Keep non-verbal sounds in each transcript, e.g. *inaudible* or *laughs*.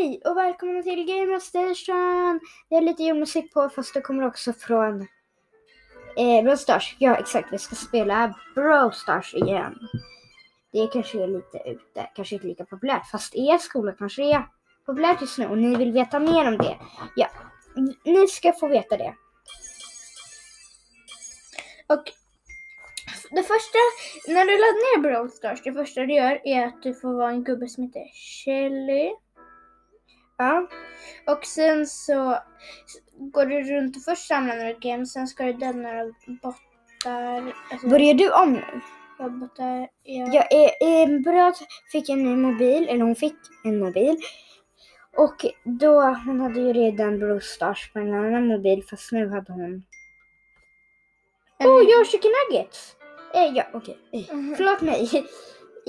Hej och välkomna till Gamer Station! Det är lite julmusik på fast det kommer också från eh, Brawl Stars. Ja exakt, vi ska spela Brawl Stars igen. Det kanske är lite ute, kanske inte lika populärt fast er skola kanske är populärt just nu och ni vill veta mer om det. Ja, ni ska få veta det. Och det första, när du laddar ner Brawl Stars, det första du gör är att du får vara en gubbe som heter Shelly. Ja, Och sen så går du runt och först samlar några games, sen ska du döda några bottar. Alltså börjar du om nu? robotar. Ja. Ja, eh, eh, Bröd fick en ny mobil, eller hon fick en mobil. Och då, hon hade ju redan Brawl Stars på en annan mobil fast nu hade hon... Åh, oh, jag har chicken nuggets! Eh, ja, okej. Eh, Mhm. Förlåt mig.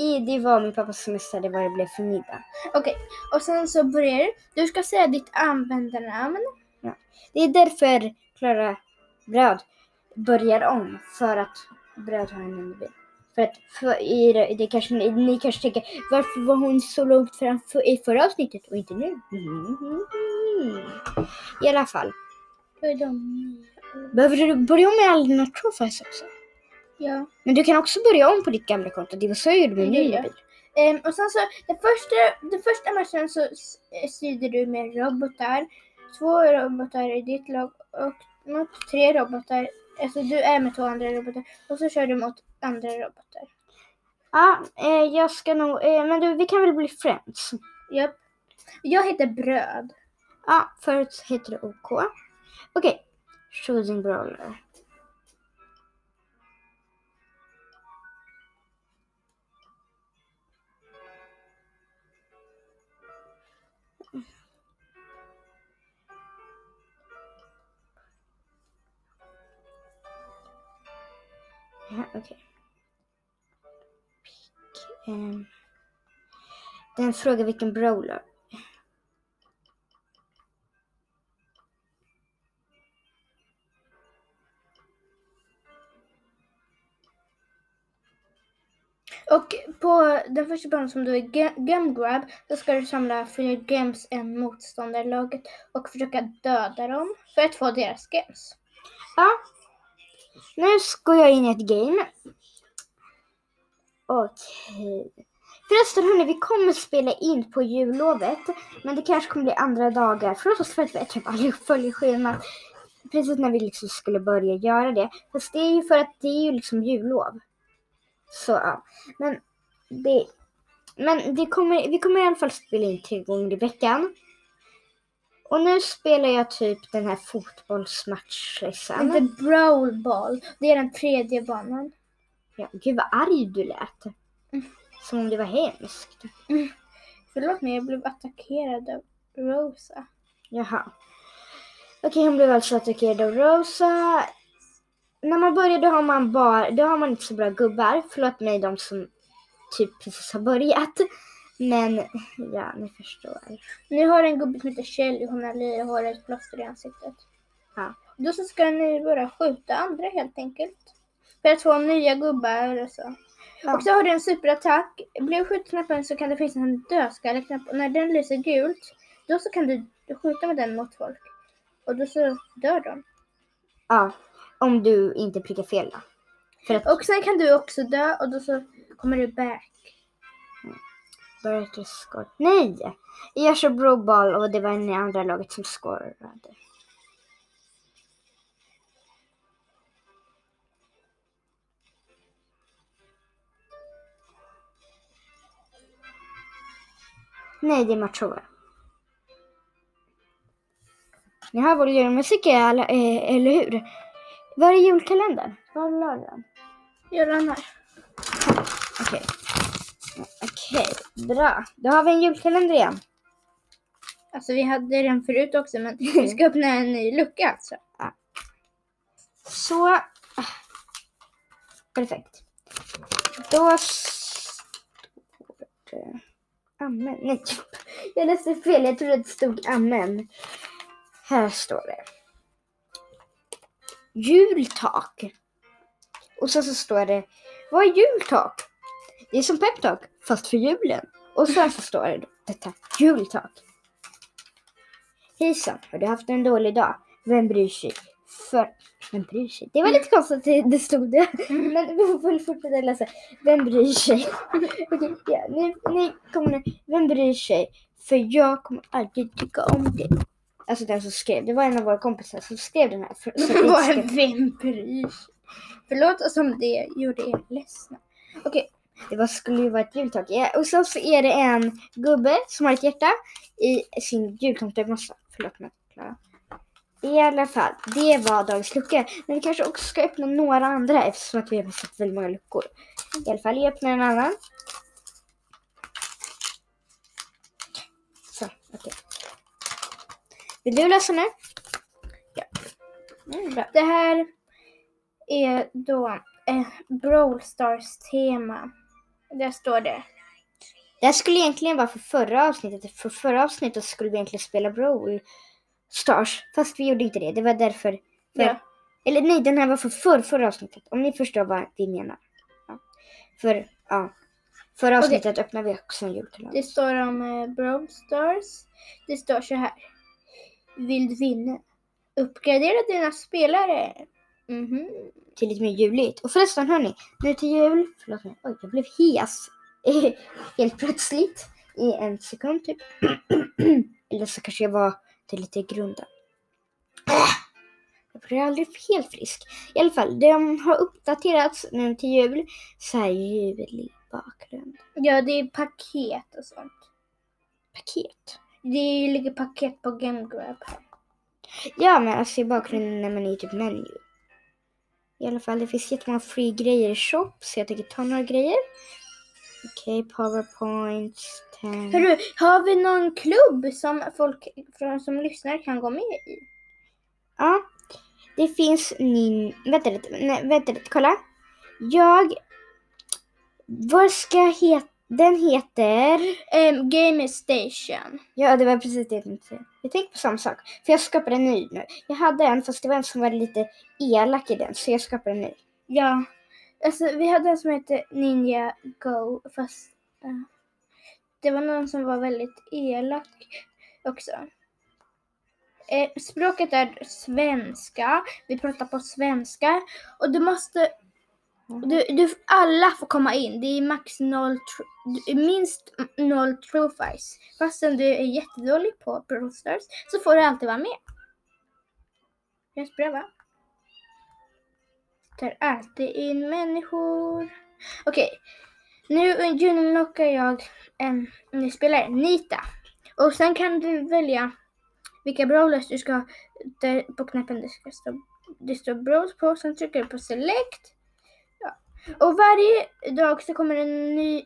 I, det var min pappa som missade vad det blev för middag. Okej, och sen så börjar du. Du ska säga ditt användarnamn. Det är därför Klara Bröd börjar om, för att Bröd har en ny mobil. För att för, i, det- det kanske, ni, kanske tänker, varför var hon så långt fram för, i förra avsnittet och inte nu? Mm. I alla fall, behöver du börja om med trofees också? Ja. Men du kan också börja om på ditt gamla konto, det var så jag gjorde med min mobil. Ehm, och sen så, den första, den första matchen så eh, strider du med robotar. Två robotar i ditt lag och mot tre robotar. Alltså du är med två andra robotar. Och så kör du mot andra robotar. Ja, eh, jag ska nog, eh, men du, vi kan väl bli friends? Japp. Jag heter Bröd. Ja, förut heter det OK. Okej, Shooting Brawler. Ja, okej. Pick, Um. Den frågar vilken brawler. Den första banan som du är Gem Grab då ska du samla fler gems än motståndarlaget och försöka döda dem för att få deras gems. Ja. Nu ska jag in i ett game. Okej. Förresten hörni, vi kommer spela in på jullovet. Men det kanske kommer bli andra dagar. Förlåt oss för att vi typ aldrig följer schemat. Precis när vi liksom skulle börja göra det. Fast det är ju för att det är ju liksom jullov. Så ja. Men det, men det kommer, vi kommer i alla fall spela in tre gånger i veckan. Och nu spelar jag typ den här fotbollsmatchen. Inte Brawl Ball. Det är den tredje banan. Ja, gud vad arg du lät. Mm. Som om det var hemskt. Förlåt mig, jag blev attackerad av Rosa. Jaha. Okej, hon blev alltså attackerad av Rosa. När man börjar då har man bara, då har man inte så bra gubbar. Förlåt mig de som typ precis har börjat. Men ja, ni förstår. Nu har en gubbe som heter Kjell hon har lila hår och ett plåster i ansiktet. Ja. Då så ska ni bara skjuta andra helt enkelt. För att få nya gubbar och så. Ja. Och så har du en superattack. Blir skjutknappen så kan det finnas en dödskalleknapp och när den lyser gult då så kan du skjuta med den mot folk. Och då så dör de. Ja, om du inte prickar fel då. Att Och sen kan du också dö och då så kommer du back. Beretta score. Nej! Jag kör broball och det var en i andra laget som scorade. Nej, det är Machoa. Ni hör vår julmusik eller, eh, eller hur? Var är julkalendern? Var la du den? Jag rannar. Okej. Okej, bra. Då har vi en julkalender igen. Alltså vi hade den förut också men *laughs* vi ska öppna en ny lucka alltså. Så. ah, Perfekt. Då står det... Amen. Nej, *laughs* jag läste fel. Jag trodde det stod amen. Här står det. Jultak. Och så, så står det. Vad är jultak? Det är som peptalk fast för julen. Och sen så står det då, detta jultak. Hejsan, har du haft en dålig dag? Vem bryr sig? För... Vem bryr sig? Det var lite konstigt att det- stod det. Men vi får väl fortsätta läsa. Vem bryr sig? Okej, ja, nu, nu kommer det. Vem bryr sig? För jag kommer alltid tycka om det. Alltså den som skrev, det var en av våra kompisar som skrev den här. För, så Vem bryr sig? Förlåt oss om det gjorde er ledsna. Okej, det var, skulle ju vara ett jultak. Ja, och så, så är det en gubbe som har ett hjärta i sin jultomtemössa. Förlåt mig Klara. I alla fall, det var dagens lucka. Men vi kanske också ska öppna några andra eftersom att vi har sett väldigt många luckor. I alla fall, jag öppnar en annan. Så, okej. Vill du läsa nu? Ja. Mm, bra. det här är då eh, Brawl Stars tema. Där står det. Det här skulle egentligen vara för förra avsnittet. För förra avsnittet skulle vi egentligen spela Brawl Stars. Fast vi gjorde inte det. Det var därför. För, Ja. Eller nej, den här var för förra, förra avsnittet. Om ni förstår vad vi menar. Ja. För, ja. Förra avsnittet öppnade vi också en julkalender. Det står om eh, Brawl Stars. Det står så här. Vill du vinna? Uppgradera dina spelare. Mhm. Till lite mer juligt. Och förresten hörni, nu till jul. Förlåt mig. Oj, jag blev hes. *laughs* Helt plötsligt. I en sekund typ. *clears throat* Eller så kanske jag var till lite i grunden. Jag blir aldrig helt frisk. I alla fall, de har uppdaterats nu till jul. Så här julig bakgrund. Ja, det är paket och sånt. Paket. Det ligger paket på GameGrab. Ja, men alltså i bakgrunden när man är typ menu. I alla fall, det finns jättemånga free grejer i shop, så jag tänker ta några grejer. Okej, powerpoints, 10. Hörru, har vi någon klubb som folk från, som lyssnar kan gå med i? Ja, det finns nin... Vänta lite, nej, vänta lite, kolla. Jag... Vad ska heta? Den heter... Um, Game Station. Ja, det var precis det jag tänkte säga. Jag tänkte på samma sak. För jag skapade en ny nu. Jag hade en, fast det var en som var lite elak i den, så jag skapade en ny. Ja, alltså vi hade en som hette Ninja Go, fast eh, det var någon som var väldigt elak också. Eh, språket är svenska, vi pratar på svenska och du måste, du, du, alla får komma in. Det är max noll, minst noll trofeis. Fastän du är jättedålig på Brawl Stars så får du alltid vara med. Känns bra va? tar alltid in människor. Okej, nu unlockar jag en ny spelare, Nita. Och sen kan du välja vilka brawlers du ska, där på knappen det ska stå, det står brawls på, sen trycker du på select. Och varje dag så kommer en ny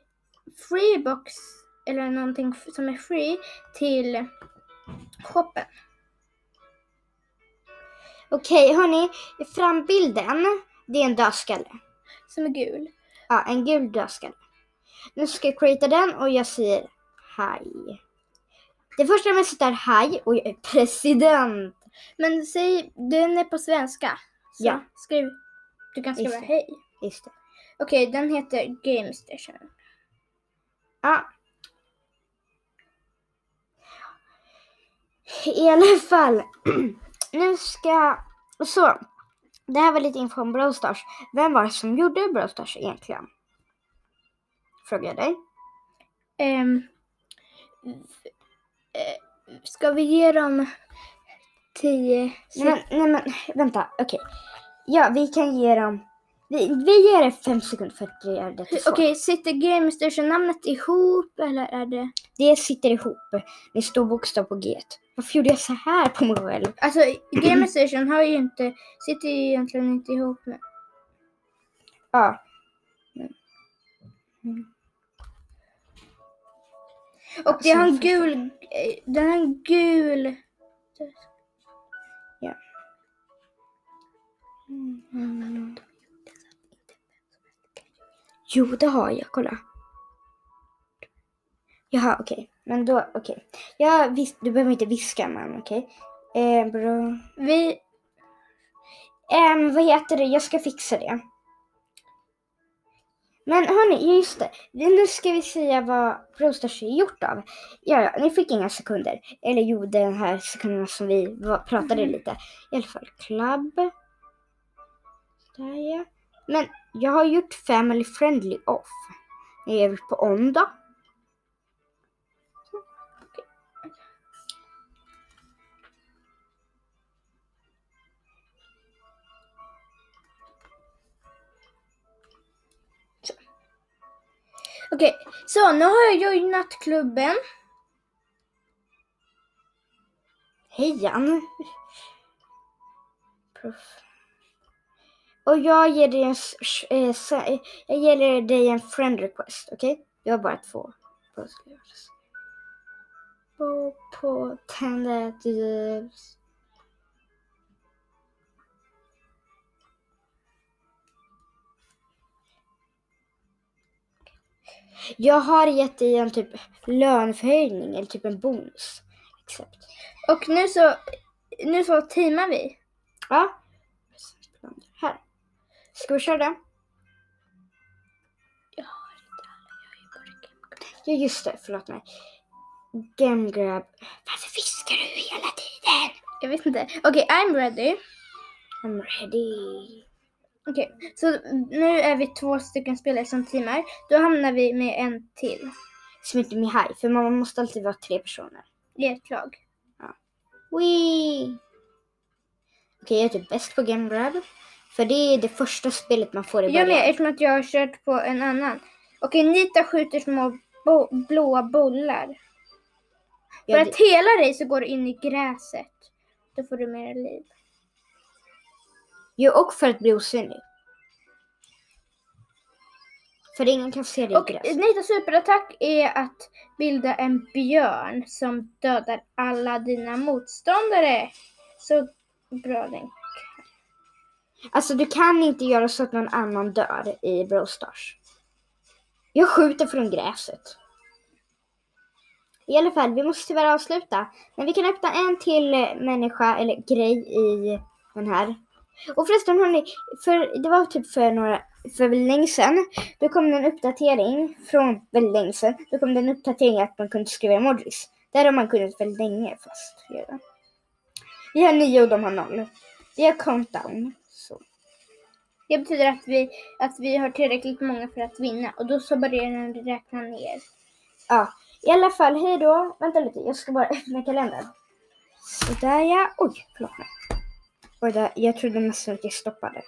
freebox eller någonting som är free till shoppen. Okej, hörni. Frambilden, det är en dödskalle. Som är gul. Ja, en gul dödskalle. Nu ska jag creata den och jag säger hej. Det första jag måste är hej och jag är president. Men säg, den är på svenska. Så Ja. skriv, du kan skriva hej. Just det. Okej, den heter Game Station. Ja. I alla fall. *clears throat* nu ska... Så. Det här var lite info om Brawl Stars. Vem var det som gjorde Brawl Stars egentligen? Frågar jag dig. Eh, ska vi ge dem tio? Nej men, nej men vänta, okej. Ja, vi kan ge dem... Vi, vi ger det fem sekunder för att göra det Okej, svårt. sitter Game Station namnet ihop eller är det? Det sitter ihop med stor bokstav på G. Varför gjorde jag så här på mig själv? Alltså Game Station har ju inte, sitter ju egentligen inte ihop med. Ja. Och det har en Alltså, gul, den har en gul. Mm. Jo, det har jag. Kolla. Jaha, okej. Men då, okej. Ja, visst, du behöver inte viska, men okej. Eh, bra. Vi, Ehm, vad heter det? Jag ska fixa det. Men hörni, just det. Nu ska vi säga vad Brosters är gjort av. Ja, ja, ni fick inga sekunder. Eller jo, den här sekunderna som vi pratade Mhm. lite. I alla fall, club. Där ja. Men jag har gjort family friendly off. Jag är på on då. Okej, så nu har jag joinat klubben. Hej Jan. Proff. Och jag ger dig en, eh, jag ger dig en friend request, okej? Vi har bara två. På, på tändet ljus. Jag har gett dig en typ löneförhöjning eller typ en bonus. Exakt. Och nu så, nu så teamar vi. Ja. Ska vi köra det? Ja just det, förlåt mig. Game grab. Varför viskar du hela tiden? Jag vet inte. Okej, I'm ready. I'm ready. Okej, så nu är vi två stycken spelare som teamar. Då hamnar vi med en till Som inte med high, för man måste alltid vara tre personer. i ett lag. Wee! Okej, jag är typ bäst på game grab. För det är det första spelet man får i Jag början. med, eftersom att jag har kört på en annan. Okej, Nita skjuter små bo- blåa bollar. Ja, För det- att hela dig så går du in i gräset. Då får du mer liv. Jo, och för att bli osynlig. För ingen kan se dig i Och gräs. Nitas superattack är att bilda en björn som dödar alla dina motståndare. Så bra den. Alltså du kan inte göra så att någon annan dör i Brawl Stars. Jag skjuter från gräset. I alla fall, vi måste tyvärr avsluta. Men vi kan öppna en till eh, människa eller grej i den här. Och förresten hörni, för, det var typ för några, för väldigt länge sedan. Då kom det en uppdatering från väldigt länge sedan. Då kom det en uppdatering att man kunde skriva emojis. Det har man kunnat väldigt länge fast redan. Vi har nio och de har noll. Vi har countdown. Det betyder att vi, att vi har tillräckligt många för att vinna. Och då så börjar den räkna ner. Ja, i alla fall, hej då. Vänta lite, jag ska bara *laughs* öppna kalendern. Sådär ja. Oj, förlåt mig. Oj, där, jag trodde nästan att jag stoppade.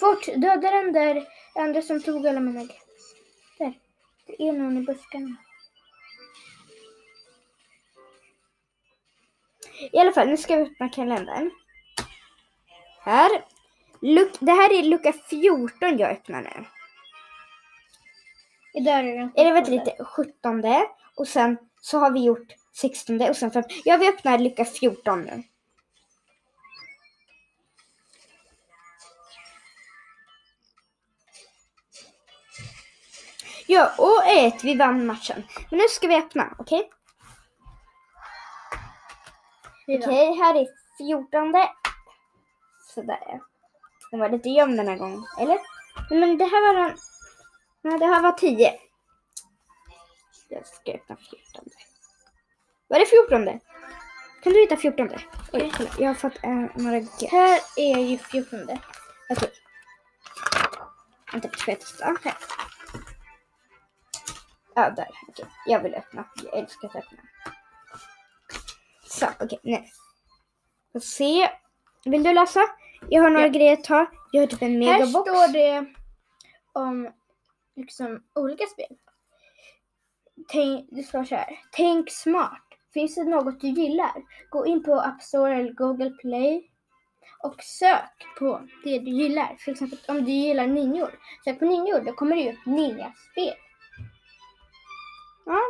Fort, döda den där andra som tog alla mina. Där. Det är någon i buskarna. I alla fall, nu ska vi öppna kalendern. Här. Luck, det här är lucka 14 jag öppnar nu. Idag är det den Eller vänta 17. lite, 17 och sen så har vi gjort 16 och sen 5. Ja, vi öppnar lucka 14 nu. Ja, och ett, vi vann matchen. Men nu ska vi öppna, okej? Fyra. Okej, här är 14. Sådär. Den var lite gömd den här gången, eller? Nej, Men det här var den... Nej, det här var 10. Jag ska öppna 14. Var det 14? Kan du hitta 14? Oj, kolla. Jag har fått eh, några G. Här är ju 14. Okej. Vänta, ska jag testa? Här. Ja, där. Okej. Jag vill öppna. Jag älskar att öppna. Så, okej. nu. Får se. Vill du läsa? Jag har några Ja. grejer att ta. Jag har typ en Här megabox. står det om liksom olika spel. Tänk, det står så här. Tänk smart. Finns det något du gillar? Gå in på App Store eller Google Play och sök på det du gillar. Till exempel om du gillar ninjor. Sök på ninjor, då kommer det upp ninjaspel. Ja.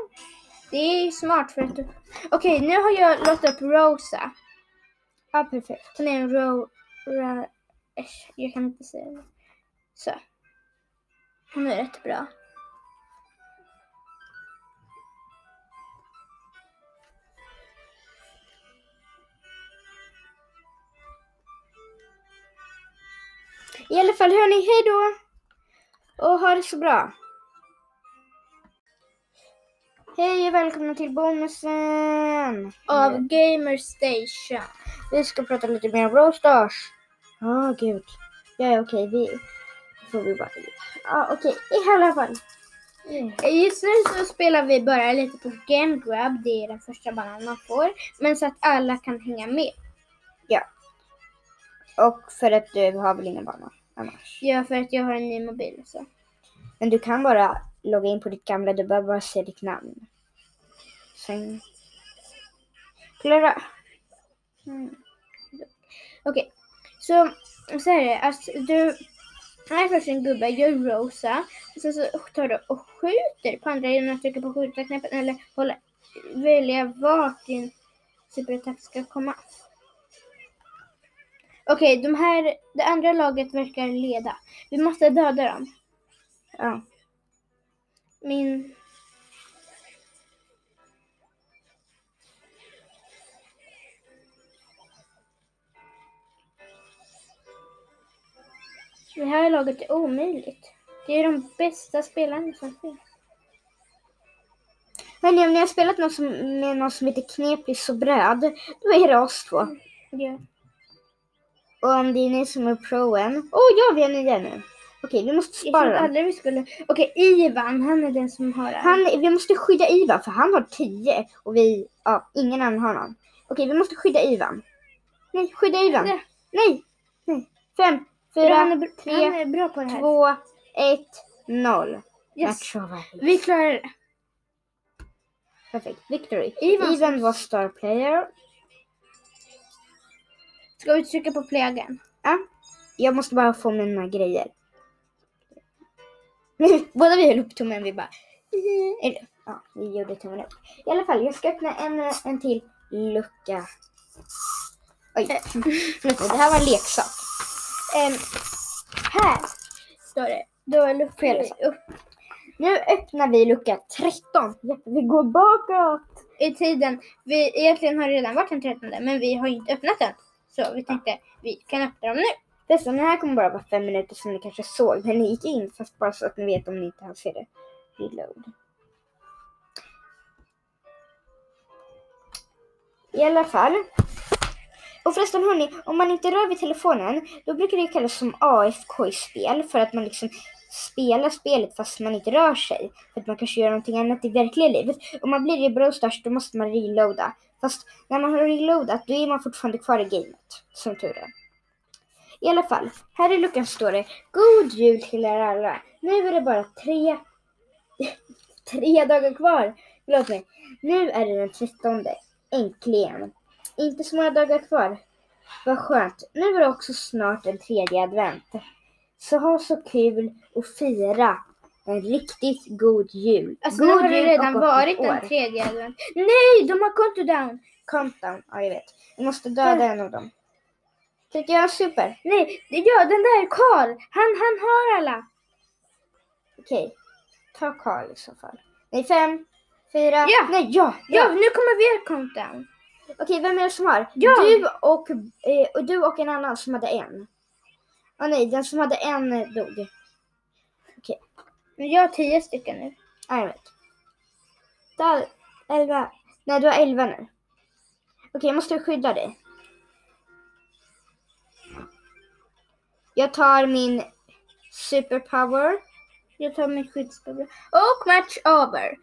Det är smart för att du... Okej, nu har jag låtit upp Rosa. ja, perfekt. Hon är en ro... Äsch, jag kan inte säga det. Så. Hon är rätt bra. I alla fall hörni, hej då! Och ha det så bra. Hej och välkomna till bonusen! Av Gamer Station. Vi ska prata lite mer om Roastars. Ja, ah, gud. Ja, ja, okej, vi får vi bara... Ja, ah, okej, i alla fall. Eh, Just nu så spelar vi bara lite på Game Grab. Det är den första banan man får. Men så att alla kan hänga med. Och för att du har väl ingen bana annars. Ja, för att jag har en ny mobil. Så. Men du kan bara logga in på ditt gamla, du behöver bara se ditt namn. Sen... Klara. Mm. Okej, så så är det. Alltså, du är först en gubbe, gör rosa. Och sen så tar du och skjuter på andra genom att trycka på skjuta-knappen eller hålla, välja vart din superattack ska komma. Okej, de här, det andra laget verkar leda. Vi måste döda dem. Ja. Min... Det här laget är omöjligt. Det är de bästa spelarna som finns. Hörni, om ni har spelat någon som, med någon som heter Knepis och bröd, då är det oss två. Ja. Och om det är ni som är proen. Åh oh, ja, vi har nya nu. Okej, vi måste Jag spara dem. aldrig vi skulle... Okej, Ivan, han är den som har det. Han, vi måste skydda Ivan för han har 10 och vi, ja, ingen annan har någon. Okej, vi måste skydda Ivan. Nej, skydda Ivan. Nej, nej. Fem, fyra, tre, två, ett, noll. Yes. Vi klarar det. Perfekt. Victory. Ivan- Ivan var star player. Ska vi trycka på play again? Ja. Jag måste bara få mina grejer. *laughs* Båda vi höll upp tummen, vi bara... *laughs* Ja, vi gjorde tummen upp. I alla fall, jag ska öppna en, en till lucka. Oj, *laughs* förlåt det här var en leksak. Ehm, här står det. Då luckar vi upp Nu öppnar vi lucka 13. Jeppe, vi går bakåt. i tiden. Vi egentligen har redan varit den 13 men vi har inte öppnat den. Så vi tänkte vi kan öppna dem nu. Förresten, den här kommer bara vara fem minuter som ni kanske såg när ni gick in. Fast bara så att ni vet om ni inte har sett det. Reload. I alla fall. Och förresten hörni, om man inte rör vid telefonen, då brukar det kallas som AFK i spel. För att man liksom spelar spelet fast man inte rör sig. För att man kanske gör någonting annat i verkliga livet. Om man blir i Brawl då måste man reloada. Fast när man har reloadat, då är man fortfarande kvar i gamet. Som tur är. I alla fall, här i luckan står det God jul till er alla. Nu är det bara tre, *laughs* tre dagar kvar. Förlåt mig. Nu är det den 13. Äntligen. Inte så många dagar kvar. Vad skönt. Nu är det också snart en tredje advent. Så ha så kul och fira en riktigt god jul. Alltså god nu har det redan varit år. den tredje advent. Nej, de har countdown. Countdown. Ja, jag vet. Vi måste döda en av dem. Tycker jag är super. Nej, ja den där Karl. Han, han har alla. Okej. Ta Karl i så fall. Nej, fem, fyra, Ja. nej, ja, Ja, ja. nu kommer vi ha countdown. Okej, vem är det som har? Jag. Du och, eh, och du och en annan som hade en. Åh nej, den som hade en dog. Men jag har tio stycken nu. Ja, jag vet. Där, elva. Nej, du har elva nu. Okej, jag måste skydda dig. Jag tar min superpower. Jag tar mitt skyddsbubblor. Och match over.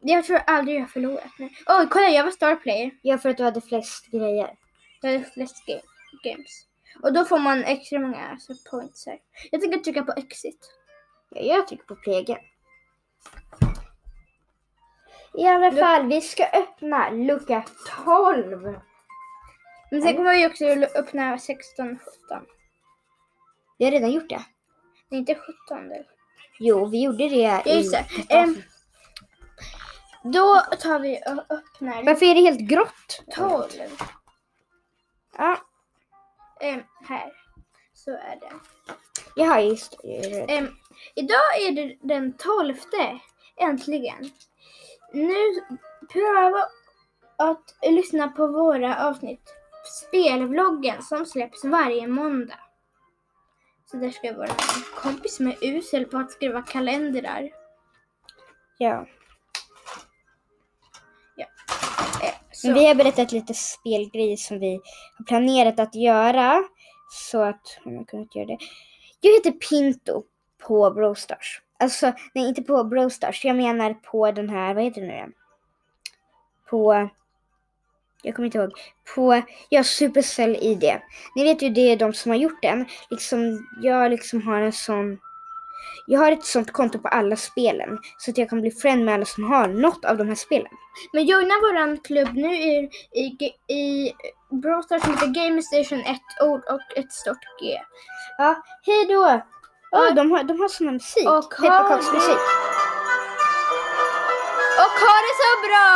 Jag tror aldrig jag har förlorat nu. Oj, kolla jag var star player. Ja, för att du hade flest grejer. Jag hade flest ga- games. Och då får man extra många alltså, points här. Jag tänker trycka på exit. Ja, jag trycker på plegen. I alla Lu- fall, vi ska öppna lucka 12. Men sen kommer vi också öppna 16 17. Vi har redan gjort det. Är inte 17 där. Jo, vi gjorde det Ja, just det. Då tar vi och öppnar Varför är det helt grått? 12. Ja, Em, här. Så är det. jaha, just det. Idag är det den 12. Äntligen. Nu pröva att lyssna på våra avsnitt. Spelvloggen som släpps varje måndag. Så där ska vara en kompis är usel på att skriva kalendrar. Ja. Så, Men vi har berättat lite spelgrejer som vi har planerat att göra. Så att hon har kunnat göra det. Jag heter Pinto på Brostars. Alltså, nej inte på Brostars. Jag menar på den här, vad heter det nu igen? På, jag kommer inte ihåg. På, ja, Supercell ID. Ni vet ju det är de som har gjort den. Liksom, jag liksom har en sån jag har ett sånt konto på alla spelen så att jag kan bli friend med alla som har något av de här spelen. men joina våran klubb nu i, i, i Brawl Stars som heter Game Station ett ord och ett stort G. Ja, hej då! Ja. de har, de har sån här musik. Pepparkaksmusik. Och ha det så bra!